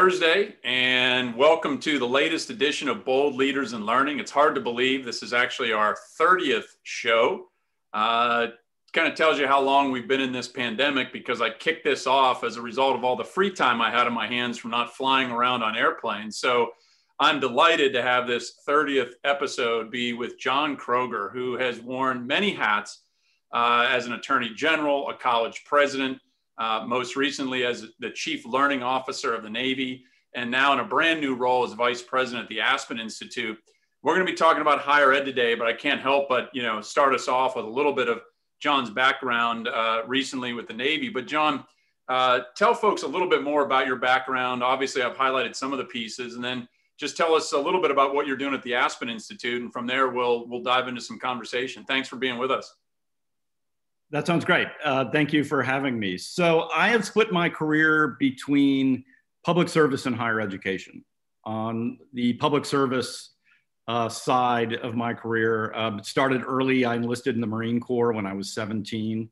Thursday, and welcome to the latest edition of Bold Leaders in Learning. It's hard to believe this is actually our 30th show. Uh, kind of tells you how long we've been in this pandemic because I kicked this off as a result of all the free time I had in my hands from not flying around on airplanes. So I'm delighted to have this 30th episode be with John Kroger, who has worn many hats uh, as an attorney general, a college president, uh, most recently as the chief learning officer of the Navy, and now in a brand new role as vice president at the Aspen Institute. We're going to be talking about higher ed today, but I can't help but you know start us off with a little bit of John's background uh, recently with the Navy. But John, uh, tell folks a little bit more about your background. Obviously, I've highlighted some of the pieces, and then just tell us a little bit about what you're doing at the Aspen Institute, and from there we'll we'll dive into some conversation. Thanks for being with us. That sounds great. Uh, thank you for having me. So I have split my career between public service and higher education. On the public service uh, side of my career, uh, started early. I enlisted in the Marine Corps when I was 17.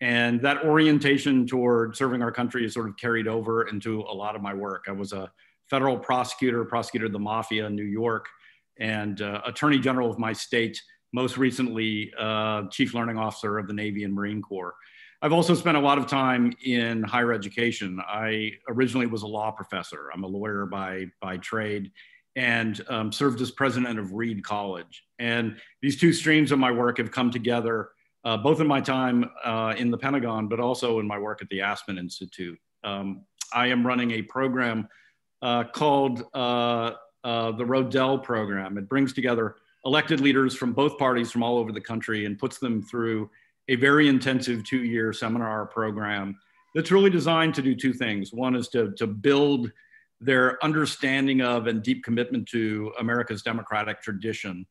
And that orientation toward serving our country is sort of carried over into a lot of my work. I was a federal prosecutor, prosecuted the mafia in New York, and uh, attorney general of my state most recently uh, chief learning officer of the Navy and Marine Corps. I've also spent a lot of time in higher education. I originally was a law professor. I'm a lawyer by, by trade and um, served as president of Reed College. And these two streams of my work have come together, uh, both in my time uh, in the Pentagon, but also in my work at the Aspen Institute. Um, I am running a program uh, called uh, uh, the Rodel Program. It brings together elected leaders from both parties from all over the country and puts them through a very intensive two year seminar program that's really designed to do two things. One is to, to build their understanding of and deep commitment to America's democratic tradition.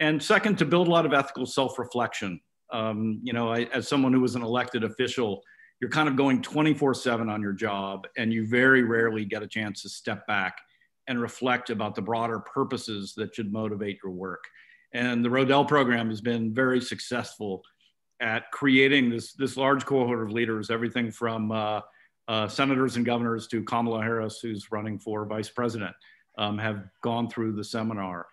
And second, to build a lot of ethical self reflection. Um, you know, I, as someone who was an elected official, you're kind of going 24 7 on your job, and you very rarely get a chance to step back and reflect about the broader purposes that should motivate your work. And the Rodel program has been very successful at creating this, this large cohort of leaders, everything from uh, uh, senators and governors to Kamala Harris, who's running for vice president, um, have gone through the seminar.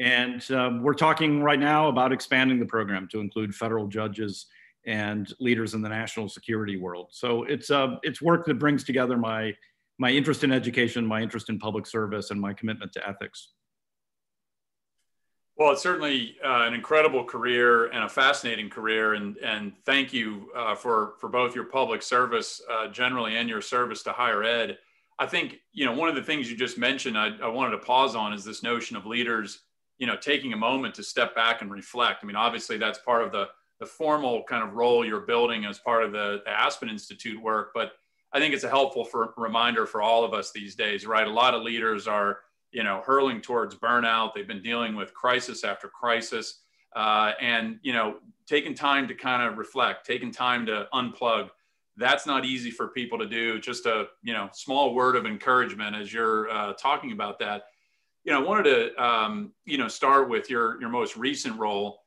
And um, we're talking right now about expanding the program to include federal judges and leaders in the national security world. So it's, uh, it's work that brings together my my interest in education, my interest in public service, and my commitment to ethics. Well, it's certainly uh, an incredible career and a fascinating career, and and thank you uh, for for both your public service uh, generally and your service to higher ed. I think you know one of the things you just mentioned. I, I wanted to pause on is this notion of leaders, you know, taking a moment to step back and reflect. I mean, obviously that's part of the the formal kind of role you're building as part of the, the Aspen Institute work, but I think it's a helpful for, reminder for all of us these days, right? A lot of leaders are, you know, hurling towards burnout. They've been dealing with crisis after crisis, uh, and you know, taking time to kind of reflect, taking time to unplug. That's not easy for people to do. Just a you know small word of encouragement as you're uh, talking about that. You know, I wanted to um, you know start with your your most recent role.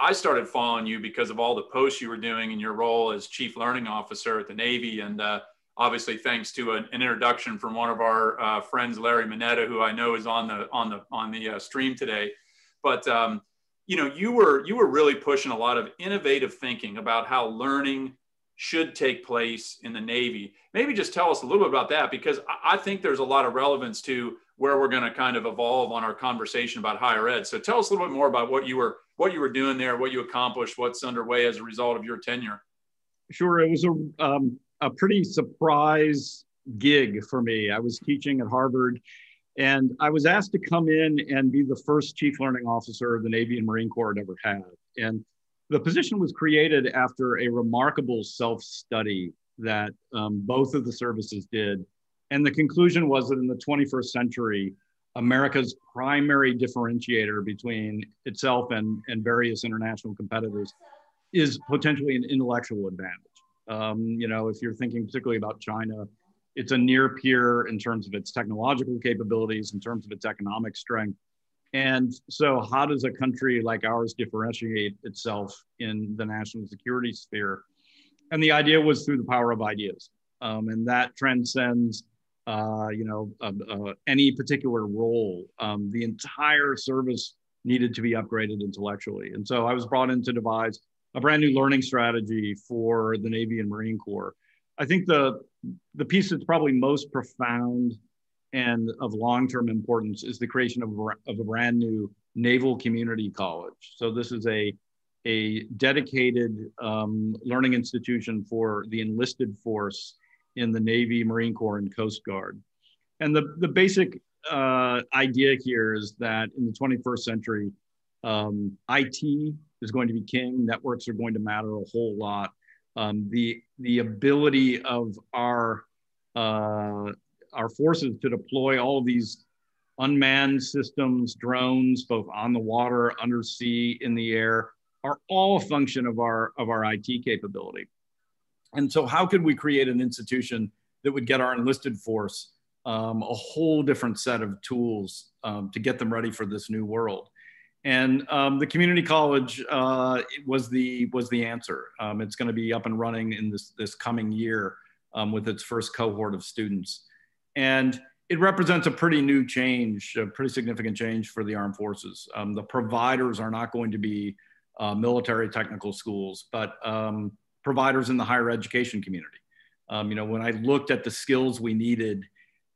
I started following you because of all the posts you were doing in your role as chief learning officer at the Navy, and uh, obviously thanks to an, an introduction from one of our uh, friends, Larry Mineta, who I know is on the on the on the uh, stream today. But um, you know, you were you were really pushing a lot of innovative thinking about how learning should take place in the Navy. Maybe just tell us a little bit about that because I think there's a lot of relevance to where we're going to kind of evolve on our conversation about higher ed. So tell us a little bit more about what you were what you were doing there, what you accomplished, what's underway as a result of your tenure. Sure, it was a um, a pretty surprise gig for me. I was teaching at Harvard and I was asked to come in and be the first chief learning officer the Navy and Marine Corps had ever had. And the position was created after a remarkable self study that um, both of the services did. And the conclusion was that in the 21st century, America's primary differentiator between itself and, and various international competitors is potentially an intellectual advantage. Um, you know, if you're thinking particularly about China, it's a near peer in terms of its technological capabilities, in terms of its economic strength. And so, how does a country like ours differentiate itself in the national security sphere? And the idea was through the power of ideas. Um, and that transcends uh, you know, uh, uh, any particular role. Um, the entire service needed to be upgraded intellectually. And so I was brought in to devise a brand new learning strategy for the Navy and Marine Corps. I think the, the piece that's probably most profound and of long-term importance is the creation of, of a brand new Naval Community College. So this is a, a dedicated um, learning institution for the enlisted force in the Navy, Marine Corps, and Coast Guard. And the, the basic uh, idea here is that in the 21st century, um, IT is going to be king. Networks are going to matter a whole lot. Um, the the ability of our uh, our forces to deploy all of these unmanned systems, drones, both on the water, undersea, in the air, are all a function of our of our IT capability. And so, how could we create an institution that would get our enlisted force um, a whole different set of tools um, to get them ready for this new world? And um, the community college uh, was the was the answer. Um, it's going to be up and running in this this coming year um, with its first cohort of students, and it represents a pretty new change, a pretty significant change for the armed forces. Um, the providers are not going to be uh, military technical schools, but providers in the higher education community. Um, you know, when I looked at the skills we needed,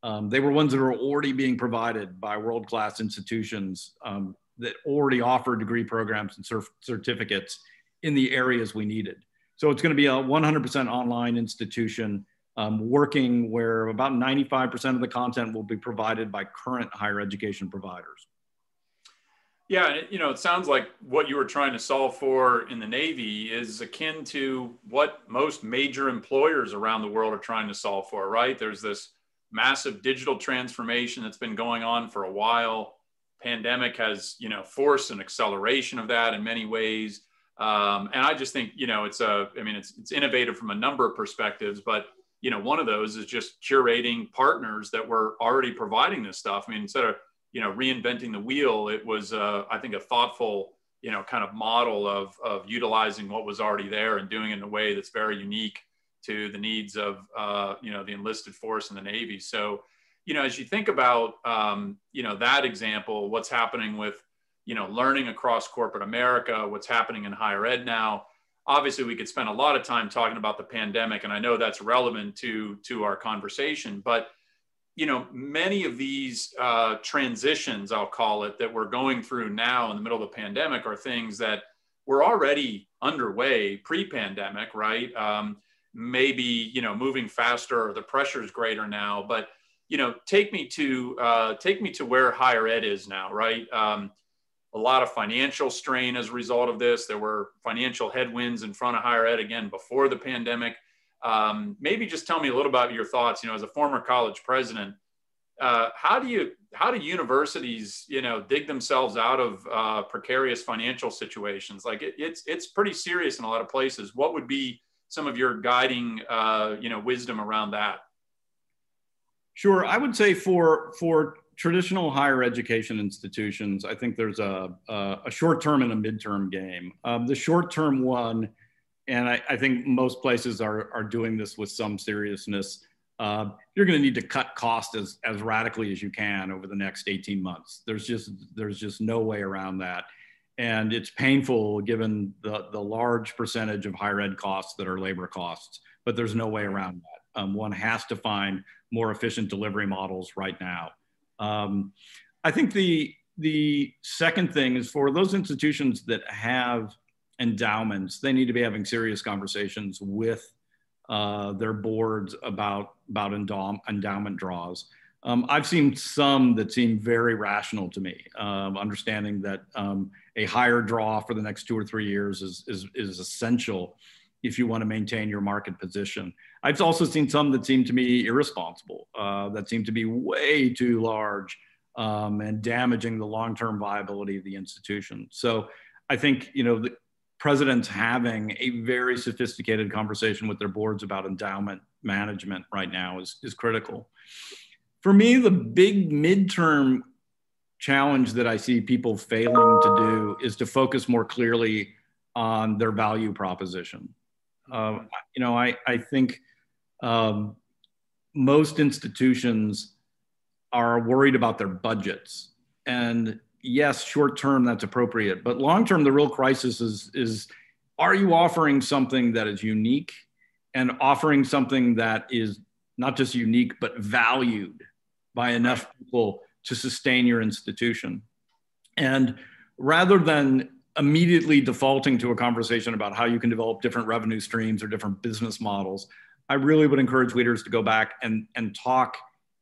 um, they were ones that were already being provided by world-class institutions um, that already offer degree programs and cert- certificates in the areas we needed. So it's going to be a 100% online institution um, working where about 95% of the content will be provided by current higher education providers. Yeah, you know, it sounds like what you were trying to solve for in the Navy is akin to what most major employers around the world are trying to solve for, right? There's this massive digital transformation that's been going on for a while. Pandemic has, you know, forced an acceleration of that in many ways. Um, and I just think, you know, it's a, I mean, it's, it's innovative from a number of perspectives, but, you know, one of those is just curating partners that were already providing this stuff. I mean, instead of, you know reinventing the wheel it was uh, i think a thoughtful you know kind of model of of utilizing what was already there and doing it in a way that's very unique to the needs of uh, you know the enlisted force and the navy so you know as you think about um, you know that example what's happening with you know learning across corporate america what's happening in higher ed now obviously we could spend a lot of time talking about the pandemic and i know that's relevant to to our conversation but you know, many of these uh, transitions, I'll call it, that we're going through now in the middle of the pandemic are things that were already underway pre-pandemic, right? Um, maybe you know moving faster or the pressure is greater now, but you know, take me to uh, take me to where higher ed is now, right? Um, a lot of financial strain as a result of this. There were financial headwinds in front of higher ed again before the pandemic. Um, maybe just tell me a little about your thoughts. You know, as a former college president, uh, how do you how do universities you know dig themselves out of uh, precarious financial situations? Like it, it's it's pretty serious in a lot of places. What would be some of your guiding uh, you know wisdom around that? Sure, I would say for for traditional higher education institutions, I think there's a, a, a short term and a midterm game. Um, the short term one and I, I, think most places are, are doing this with some seriousness. Uh, you're going to need to cut costs as, as radically as you can over the next 18 months. There's just there's just no way around that, and it's painful given the the large percentage of higher ed costs that are labor costs. But there's no way around that. Um, one has to find more efficient delivery models right now. Um, I think the the second thing is for those institutions that have endowments, they need to be having serious conversations with uh, their boards about about endow- endowment draws. Um, I've seen some that seem very rational to me, um, understanding that um, a higher draw for the next two or three years is, is, is essential if you want to maintain your market position. I've also seen some that seem to me irresponsible, uh, that seem to be way too large um, and damaging the long-term viability of the institution. So I think you know the, presidents having a very sophisticated conversation with their boards about endowment management right now is, is critical. For me, the big midterm challenge that I see people failing to do is to focus more clearly on their value proposition. Uh, you know, I, I think um, most institutions are worried about their budgets. And yes, short term, that's appropriate. But long term, the real crisis is, is are you offering something that is unique and offering something that is not just unique, but valued by enough people to sustain your institution? And rather than immediately defaulting to a conversation about how you can develop different revenue streams or different business models, I really would encourage leaders to go back and, and talk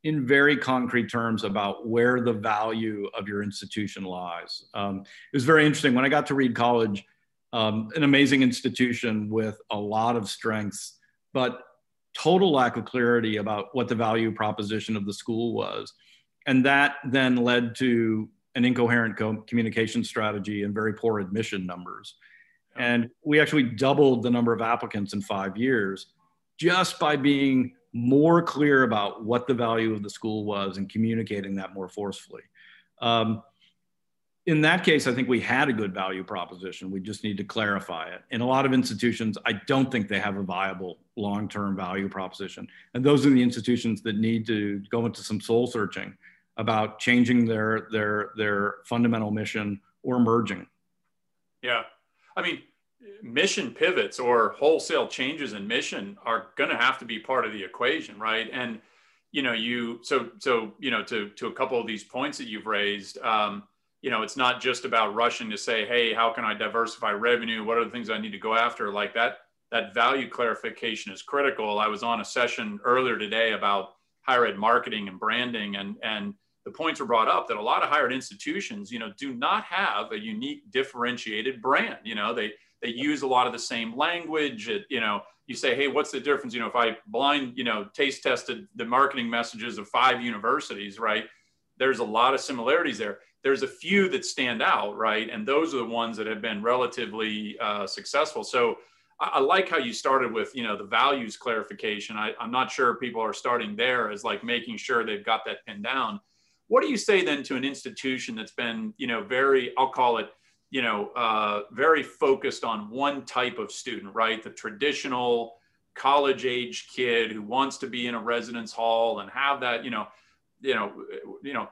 in very concrete terms about where the value of your institution lies. Um, it was very interesting when I got to Reed College, um, an amazing institution with a lot of strengths, but total lack of clarity about what the value proposition of the school was. And that then led to an incoherent co- communication strategy and very poor admission numbers. And we actually doubled the number of applicants in five years just by being more clear about what the value of the school was and communicating that more forcefully. Um, in that case, I think we had a good value proposition. We just need to clarify it. In a lot of institutions, I don't think they have a viable long term value proposition. And those are the institutions that need to go into some soul searching about changing their, their, their fundamental mission or merging. Yeah. I mean, mission pivots or wholesale changes in mission are going to have to be part of the equation, right? And you know, you so so you know to to a couple of these points that you've raised. Um, you know, it's not just about rushing to say, "Hey, how can I diversify revenue? What are the things I need to go after?" Like that. That value clarification is critical. I was on a session earlier today about higher ed marketing and branding, and and the points were brought up that a lot of higher ed institutions, you know, do not have a unique differentiated brand. You know, they they use a lot of the same language. It, you know, you say, hey, what's the difference? You know, if I blind, you know, taste tested the marketing messages of five universities, right? There's a lot of similarities there. There's a few that stand out, right? And those are the ones that have been relatively uh, successful. So I, I, like how you started with, you know, the values clarification. I, I'm not sure people are starting there as like making sure they've got that pinned down. What do you say then to an institution that's been, you know, very, I'll call it, you know, uh, very focused on one type of student, right? The traditional college age kid who wants to be in a residence hall and have that, you know, you know, you know,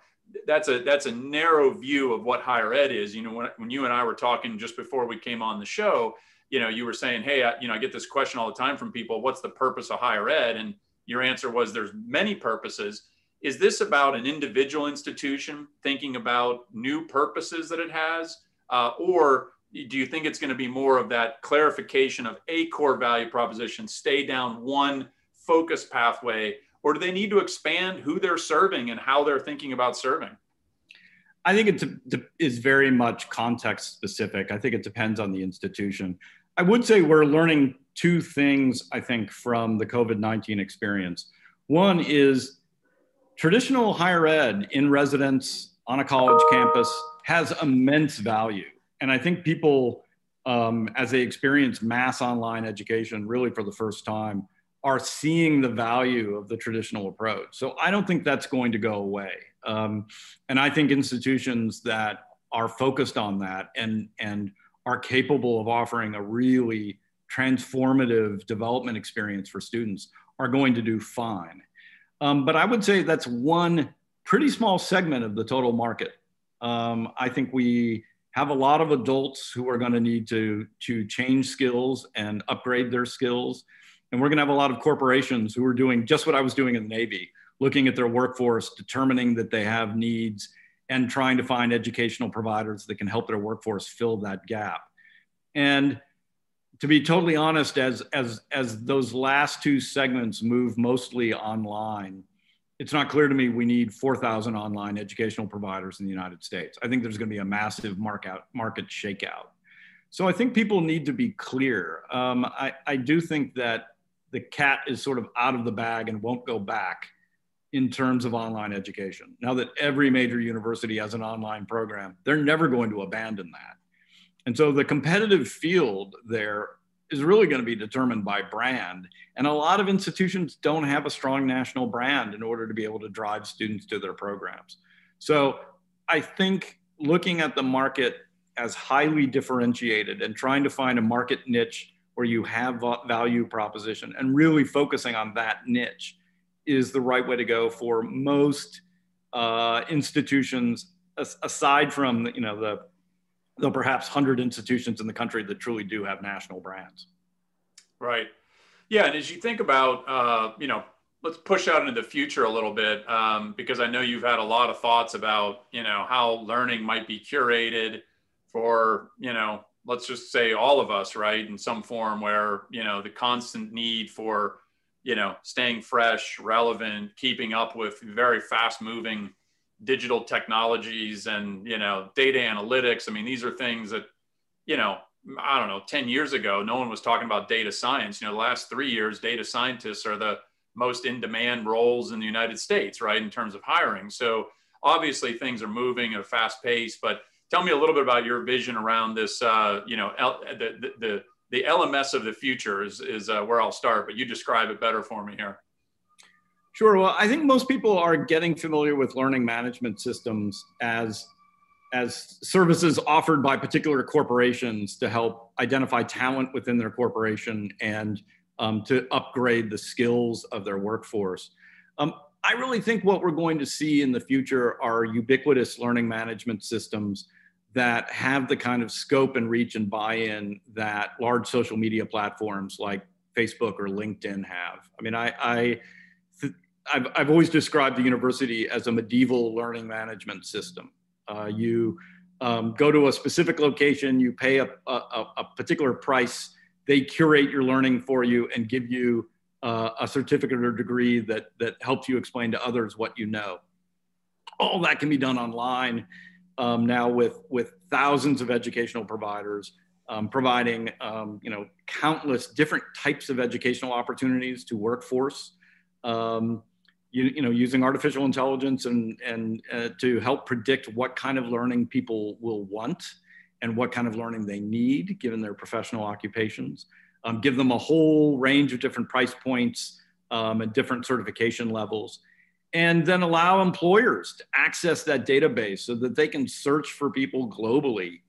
that's a that's a narrow view of what higher ed is. You know, when, when you and I were talking just before we came on the show, you know, you were saying, hey, I, you know, I get this question all the time from people. What's the purpose of higher ed? And your answer was there's many purposes. Is this about an individual institution thinking about new purposes that it has? Uh, or do you think it's going to be more of that clarification of a core value proposition, stay down one focus pathway, or do they need to expand who they're serving and how they're thinking about serving? I think it is very much context specific. I think it depends on the institution. I would say we're learning two things, I think, from the COVID 19 experience. One is traditional higher ed in residence on a college campus has immense value. And I think people, um, as they experience mass online education really for the first time, are seeing the value of the traditional approach. So I don't think that's going to go away. Um, and I think institutions that are focused on that and, and are capable of offering a really transformative development experience for students are going to do fine. Um, but I would say that's one pretty small segment of the total market. Um, I think we have a lot of adults who are going to need to, to change skills and upgrade their skills. And we're going to have a lot of corporations who are doing just what I was doing in the Navy, looking at their workforce, determining that they have needs, and trying to find educational providers that can help their workforce fill that gap. And to be totally honest, as, as, as those last two segments move mostly online, it's not clear to me we need 4,000 online educational providers in the United States. I think there's going to be a massive market, market shakeout. So I think people need to be clear. Um, I, I do think that the cat is sort of out of the bag and won't go back in terms of online education. Now that every major university has an online program, they're never going to abandon that. And so the competitive field there is really going to be determined by brand. And a lot of institutions don't have a strong national brand in order to be able to drive students to their programs. So I think looking at the market as highly differentiated and trying to find a market niche where you have value proposition and really focusing on that niche is the right way to go for most uh, institutions, aside from you know the the perhaps hundred institutions in the country that truly do have national brands. Right. Yeah, and as you think about uh, you know let's push out into the future a little bit um, because I know you've had a lot of thoughts about you know how learning might be curated for you know let's just say all of us right in some form where you know the constant need for you know staying fresh relevant keeping up with very fast moving digital technologies and you know data analytics. I mean these are things that you know i don't know 10 years ago no one was talking about data science. You know the last three years data scientists are the most in demand roles in the united states right in terms of hiring. So obviously things are moving at a fast pace but tell me a little bit about your vision around this uh, you know L, the, the the lms of the future is, is uh, where i'll start but you describe it better for me here Sure. Well, I think most people are getting familiar with learning management systems as as services offered by particular corporations to help identify talent within their corporation and um, to upgrade the skills of their workforce. Um, I really think what we're going to see in the future are ubiquitous learning management systems that have the kind of scope and reach and buy-in that large social media platforms like Facebook or LinkedIn have. I mean, I, I I've, I've always described the university as a medieval learning management system. Uh, you um, go to a specific location, you pay a, a, a, particular price, they curate your learning for you and give you uh, a certificate or degree that, that helps you explain to others what you know. All that can be done online um, now with, with thousands of educational providers um, providing um, you know, countless different types of educational opportunities to workforce. Um, you, you know, using artificial intelligence and, and uh, to help predict what kind of learning people will want and what kind of learning they need given their professional occupations. Um, give them a whole range of different price points um, and different certification levels. And then allow employers to access that database so that they can search for people globally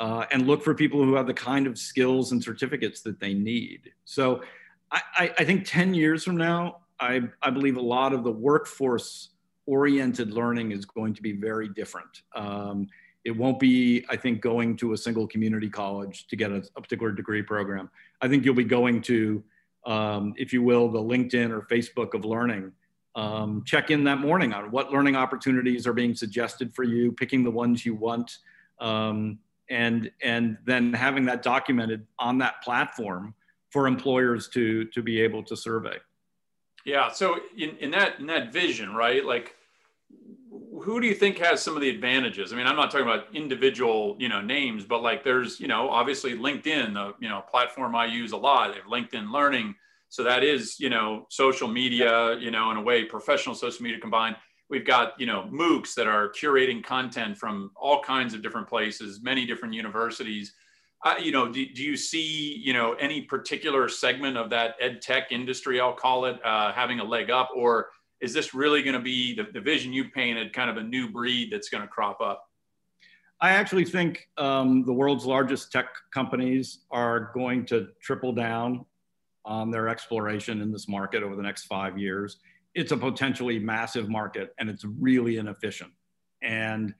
uh, and look for people who have the kind of skills and certificates that they need. So I, I think 10 years from now, I, I believe a lot of the workforce oriented learning is going to be very different. Um, it won't be, I think, going to a single community college to get a, a particular degree program. I think you'll be going to, um, if you will, the LinkedIn or Facebook of learning. Um, check in that morning on what learning opportunities are being suggested for you, picking the ones you want, um, and and then having that documented on that platform for employers to to be able to survey. Yeah. So in, in that in that vision, right? Like who do you think has some of the advantages? I mean, I'm not talking about individual, you know, names, but like there's, you know, obviously LinkedIn, the, you know, platform I use a lot, LinkedIn Learning. So that is, you know, social media, you know, in a way, professional social media combined. We've got, you know, MOOCs that are curating content from all kinds of different places, many different universities uh, you know, do, do you see, you know, any particular segment of that ed tech industry, I'll call it, uh, having a leg up, or is this really going to be the, the vision you painted, kind of a new breed that's going to crop up? I actually think um, the world's largest tech companies are going to triple down on their exploration in this market over the next five years. It's a potentially massive market and it's really inefficient. And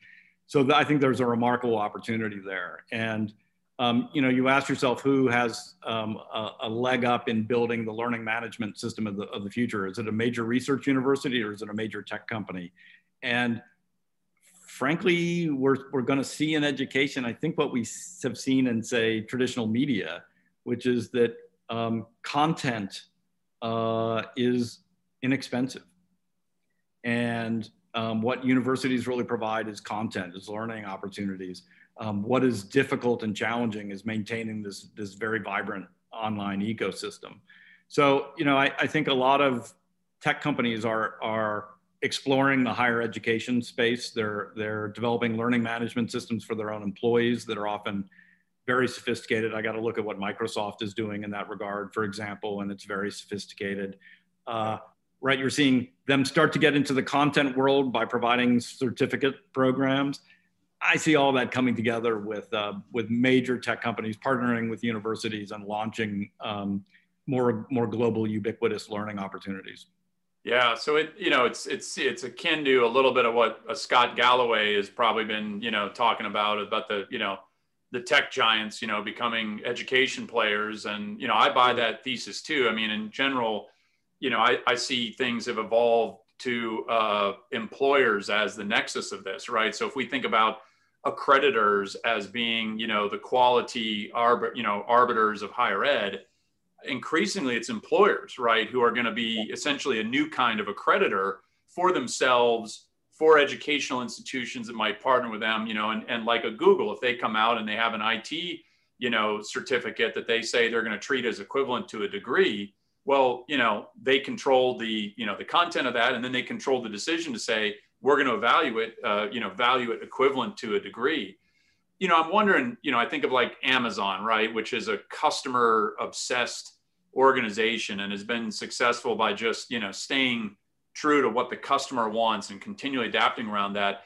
so I think there's a remarkable opportunity there. And um, you know, you ask yourself who has um, a, a, leg up in building the learning management system of the, of the future. Is it a major research university or is it a major tech company? And frankly, we're, we're going to see in education, I think what we have seen in, say, traditional media, which is that um, content uh, is inexpensive. And um, what universities really provide is content, is learning opportunities um, what is difficult and challenging is maintaining this, this very vibrant online ecosystem. So, you know, I, I think a lot of tech companies are, are exploring the higher education space. They're, they're developing learning management systems for their own employees that are often very sophisticated. I got to look at what Microsoft is doing in that regard, for example, and it's very sophisticated. Uh, right, you're seeing them start to get into the content world by providing certificate programs. I see all that coming together with uh, with major tech companies partnering with universities and launching um, more more global ubiquitous learning opportunities. Yeah, so it you know it's it's it's akin to a little bit of what a Scott Galloway has probably been you know talking about about the you know the tech giants you know becoming education players and you know I buy that thesis too. I mean in general, you know I, I see things have evolved to uh, employers as the nexus of this, right? So if we think about accreditors as being you know the quality arbit you know arbiters of higher ed increasingly it's employers, right, who are going to be essentially a new kind of accreditor for themselves, for educational institutions that might partner with them, you know, and, and like a Google, if they come out and they have an IT, you know, certificate that they say they're going to treat as equivalent to a degree, well, you know, they control the, you know, the content of that, and then they control the decision to say we're going to evaluate, uh, you know, value it equivalent to a degree you know, I'm wondering, you know, I think of like Amazon, right, which is a customer obsessed organization and has been successful by just, you know, staying true to what the customer wants and continually adapting around that.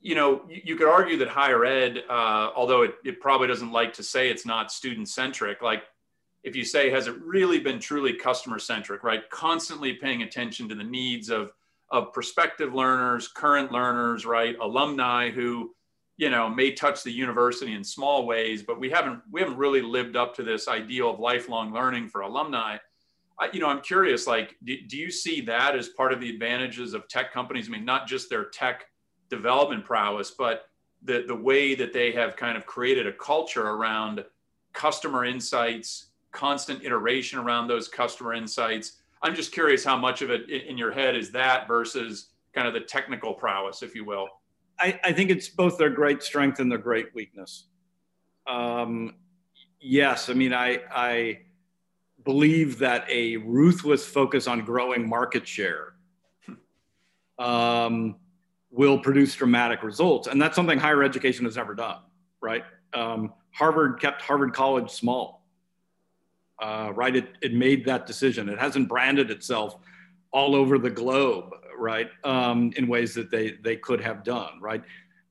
You know, you, could argue that higher ed, uh, although it, it probably doesn't like to say it's not student centric, like if you say, has it really been truly customer centric, right? Constantly paying attention to the needs of, of prospective learners, current learners, right? Alumni who, you know may touch the university in small ways but we haven't we haven't really lived up to this ideal of lifelong learning for alumni I, you know i'm curious like do, do you see that as part of the advantages of tech companies i mean not just their tech development prowess but the the way that they have kind of created a culture around customer insights constant iteration around those customer insights i'm just curious how much of it in your head is that versus kind of the technical prowess if you will I, I think it's both their great strength and their great weakness. Um, yes, I mean, I, I believe that a ruthless focus on growing market share um, will produce dramatic results. And that's something higher education has never done, right? Um, Harvard kept Harvard College small, uh, right? It, it made that decision. It hasn't branded itself all over the globe right? Um, in ways that they they could have done, right?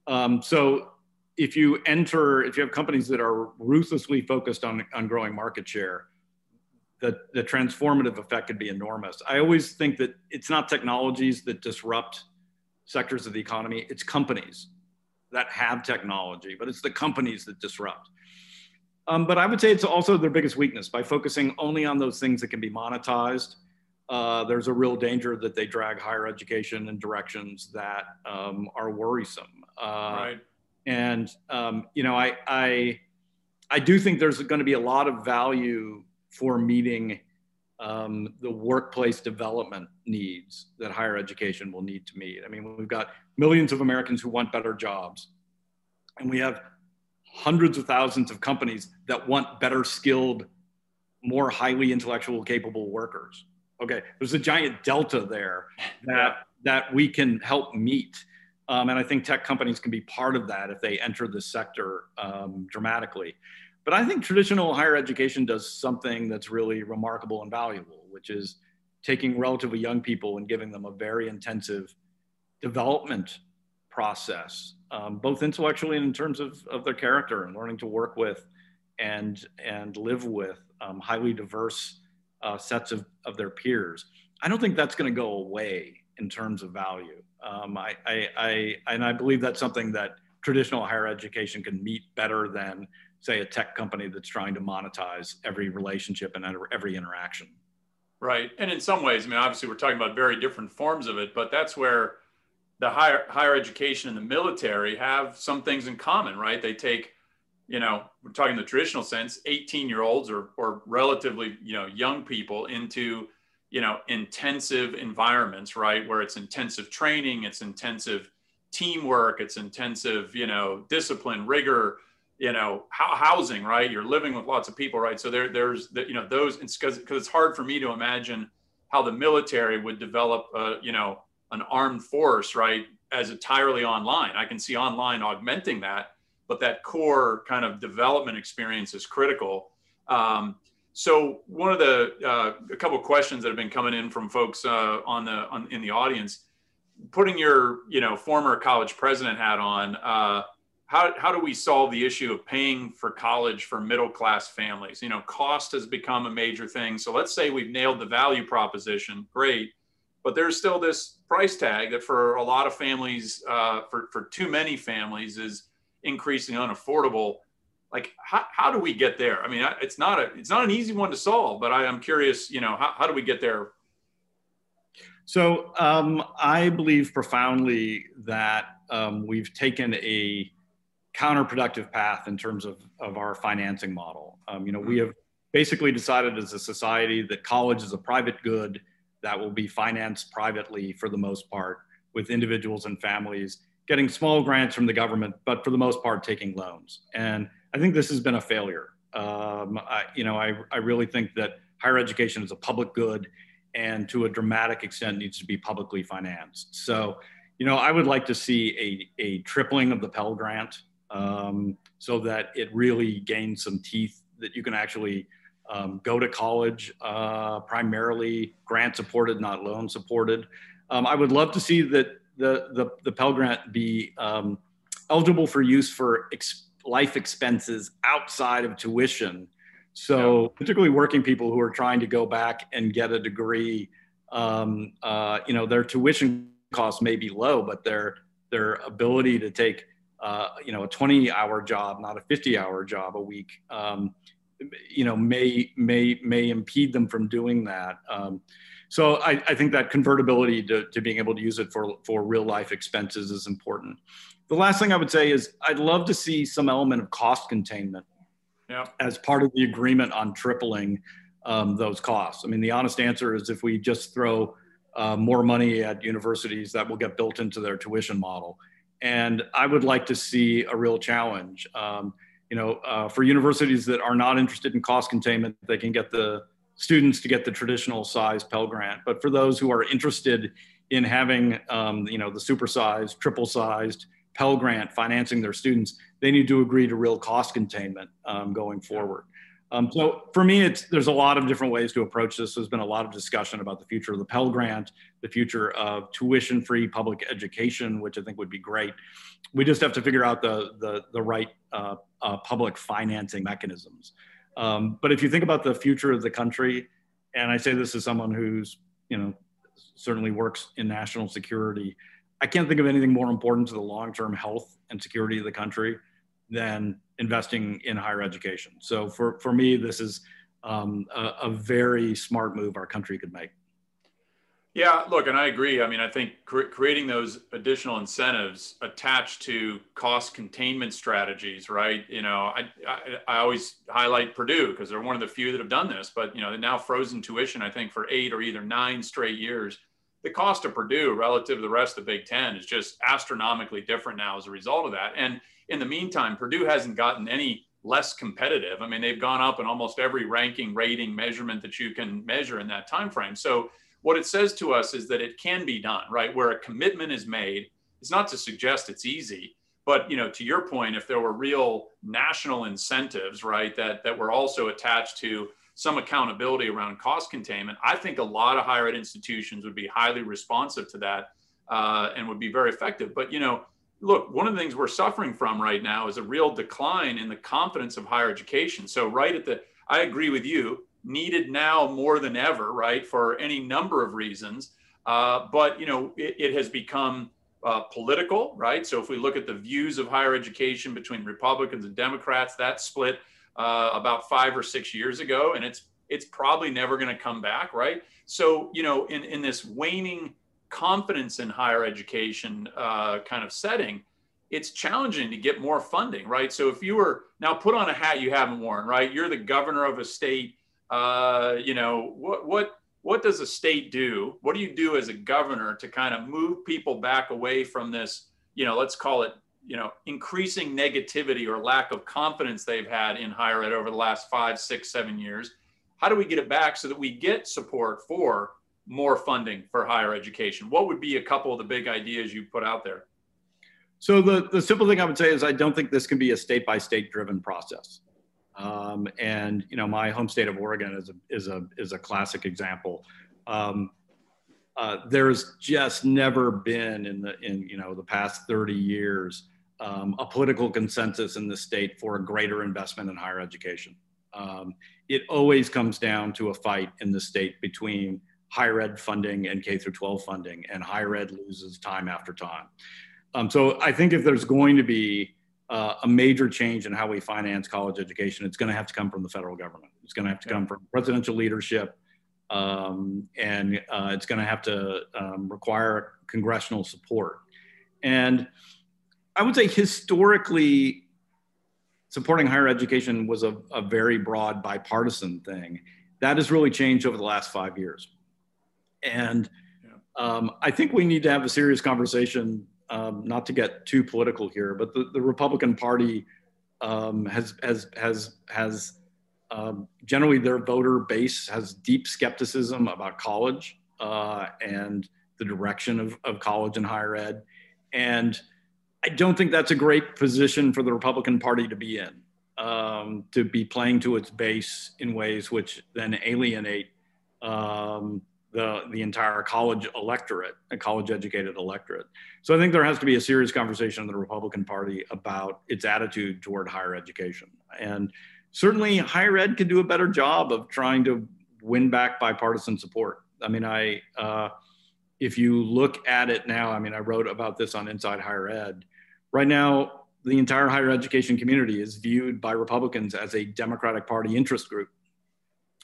Um, so if you enter, if you have companies that are ruthlessly focused on on growing market share, the the transformative effect could be enormous. I always think that it's not technologies that disrupt sectors of the economy; it's companies that have technology, but it's the companies that disrupt. Um, but I would say it's also their biggest weakness by focusing only on those things that can be monetized uh, there's a real danger that they drag higher education in directions that um, are worrisome. Uh, right. And um, you know, I, I I do think there's going to be a lot of value for meeting um, the workplace development needs that higher education will need to meet. I mean, we've got millions of Americans who want better jobs, and we have hundreds of thousands of companies that want better skilled, more highly intellectual capable workers. Okay, there's a giant delta there that that we can help meet, um, and I think tech companies can be part of that if they enter the sector um, dramatically. But I think traditional higher education does something that's really remarkable and valuable, which is taking relatively young people and giving them a very intensive development process, um, both intellectually and in terms of, of their character and learning to work with and and live with um, highly diverse uh, sets of, of their peers. I don't think that's going to go away in terms of value. Um, I, I, I, and I believe that's something that traditional higher education can meet better than, say, a tech company that's trying to monetize every relationship and every interaction. Right. And in some ways, I mean, obviously, we're talking about very different forms of it, but that's where the higher higher education and the military have some things in common, right? They take you know, we're talking the traditional sense, 18 year olds or, or relatively, you know, young people into, you know, intensive environments, right? Where it's intensive training, it's intensive teamwork, it's intensive, you know, discipline, rigor, you know, housing, right? You're living with lots of people, right? So there, there's, the, you know, those, it's because it's hard for me to imagine how the military would develop, uh, you know, an armed force, right? As entirely online. I can see online augmenting that but that core kind of development experience is critical. Um, so one of the uh, a couple questions that have been coming in from folks uh, on the on, in the audience, putting your you know former college president hat on, uh, how how do we solve the issue of paying for college for middle class families? You know, cost has become a major thing. So let's say we've nailed the value proposition, great. But there's still this price tag that for a lot of families, uh, for, for too many families, is increasingly unaffordable. Like, how, how do we get there? I mean, it's not a it's not an easy one to solve, but I am curious. You know, how, how do we get there? So um, I believe profoundly that um, we've taken a counterproductive path in terms of, of our financing model. Um, you know, we mm-hmm. have basically decided as a society that college is a private good that will be financed privately for the most part with individuals and families getting small grants from the government, but for the most part taking loans. And I think this has been a failure. Um, I, you know, I, I really think that higher education is a public good and to a dramatic extent needs to be publicly financed. So, you know, I would like to see a, a tripling of the Pell Grant um, so that it really gains some teeth that you can actually um, go to college, uh, primarily grant supported, not loan supported. Um, I would love to see that the, the, the Pell Grant be um, eligible for use for ex- life expenses outside of tuition. So, yeah. particularly working people who are trying to go back and get a degree, um, uh, you know, their tuition costs may be low, but their their ability to take, uh, you know, a 20 hour job, not a 50 hour job a week, um, you know may may may impede them from doing that. Um, so I, I, think that convertibility to, to being able to use it for for real life expenses is important. The last thing i would say is i'd love to see some element of cost containment yeah. as part of the agreement on tripling um, those costs. I mean the honest answer is if we just throw uh, more money at universities that will get built into their tuition model. And i would like to see a real challenge. Um, you know, uh, for universities that are not interested in cost containment, they can get the students to get the traditional size Pell Grant. But for those who are interested in having, um, you know, the supersized, triple sized Pell Grant financing their students, they need to agree to real cost containment um, going forward. Um, so for me, it's there's a lot of different ways to approach this. There's been a lot of discussion about the future of the Pell Grant, the future of tuition-free public education, which I think would be great. We just have to figure out the the, the right uh, uh, public financing mechanisms. Um, but if you think about the future of the country, and I say this as someone who's you know certainly works in national security, I can't think of anything more important to the long-term health and security of the country than investing in higher education. So for, for me, this is um, a, a, very smart move our country could make. Yeah, look, and I agree. I mean, I think cre- creating those additional incentives attached to cost containment strategies, right? You know, I, I, I always highlight Purdue because they're one of the few that have done this, but, you know, they're now frozen tuition, I think, for eight or either nine straight years. The cost of Purdue relative to the rest of the Big Ten is just astronomically different now as a result of that. And in the meantime, Purdue hasn't gotten any less competitive. I mean, they've gone up in almost every ranking, rating, measurement that you can measure in that time frame. So what it says to us is that it can be done, right? Where a commitment is made. It's not to suggest it's easy, but you know, to your point, if there were real national incentives, right, that that were also attached to some accountability around cost containment, I think a lot of higher ed institutions would be highly responsive to that uh, and would be very effective. But you know, look, one of the things we're suffering from right now is a real decline in the confidence of higher education. So, right at the, I agree with you, needed now more than ever, right, for any number of reasons. Uh, but, you know, it, it has become uh, political, right? So, if we look at the views of higher education between Republicans and Democrats, that split uh, about five or six years ago, and it's it's probably never going to come back, right? So, you know, in in this waning confidence in higher education uh, kind of setting, it's challenging to get more funding, right? So if you were now put on a hat you haven't worn, right? You're the governor of a state. Uh, you know what what what does a state do? What do you do as a governor to kind of move people back away from this? You know, let's call it you know increasing negativity or lack of confidence they've had in higher ed over the last five, six, seven years. How do we get it back so that we get support for more funding for higher education? What would be a couple of the big ideas you put out there? So the, the simple thing I would say is I don't think this can be a state by state driven process. Um, and you know my home state of Oregon is a is a is a classic example. Um, uh, there's just never been in the in you know the past 30 years um, a political consensus in the state for a greater investment in higher education. Um, it always comes down to a fight in the state between higher ed funding and K through 12 funding, and higher ed loses time after time. Um, so I think if there's going to be uh, a major change in how we finance college education, it's going to have to come from the federal government. It's going to have to come from presidential leadership, um, and uh, it's going to have to um, require congressional support. And I would say historically, supporting higher education was a, a very broad bipartisan thing. That has really changed over the last five years. And um, I think we need to have a serious conversation, um, not to get too political here, but the, the Republican Party um, has, has, has, has um, generally their voter base has deep skepticism about college uh, and the direction of, of college and higher ed. And I don't think that's a great position for the Republican Party to be in, um, to be playing to its base in ways which then alienate um, the, the entire college electorate, a college educated electorate. So I think there has to be a serious conversation in the Republican Party about its attitude toward higher education. And certainly higher ed could do a better job of trying to win back bipartisan support. I mean, I, uh, if you look at it now, I mean, I wrote about this on Inside Higher Ed. Right now, the entire higher education community is viewed by Republicans as a Democratic Party interest group.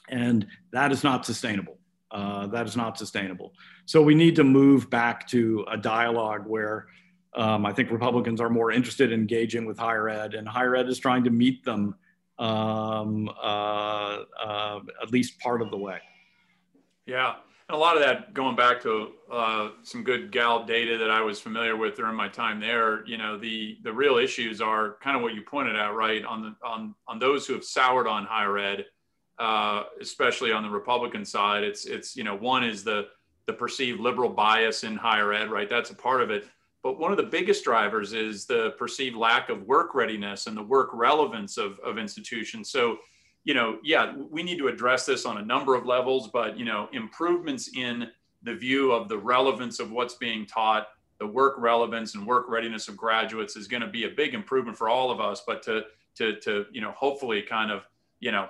And that is not sustainable. Uh, that is not sustainable. So we need to move back to a dialogue where um, I think Republicans are more interested in engaging with higher ed, and higher ed is trying to meet them um, uh, uh, at least part of the way. Yeah, and a lot of that going back to uh, some good Gallup data that I was familiar with during my time there. You know, the the real issues are kind of what you pointed out, right? On the on on those who have soured on higher ed, uh, especially on the Republican side. It's it's you know one is the the perceived liberal bias in higher ed, right? That's a part of it. But one of the biggest drivers is the perceived lack of work readiness and the work relevance of, of institutions. So you know, yeah, we need to address this on a number of levels, but you know, improvements in the view of the relevance of what's being taught, the work relevance and work readiness of graduates is going to be a big improvement for all of us. But to to to you know, hopefully, kind of you know,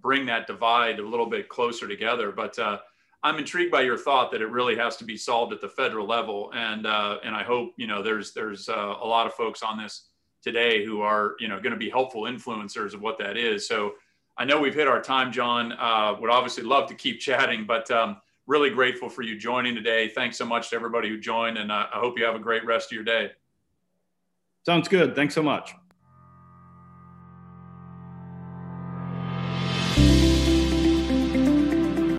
bring that divide a little bit closer together. But uh, I'm intrigued by your thought that it really has to be solved at the federal level, and uh, and I hope you know there's there's uh, a lot of folks on this today who are you know going to be helpful influencers of what that is. So I know we've hit our time, John. Uh, would obviously love to keep chatting, but um, really grateful for you joining today. Thanks so much to everybody who joined, and uh, I hope you have a great rest of your day. Sounds good. Thanks so much.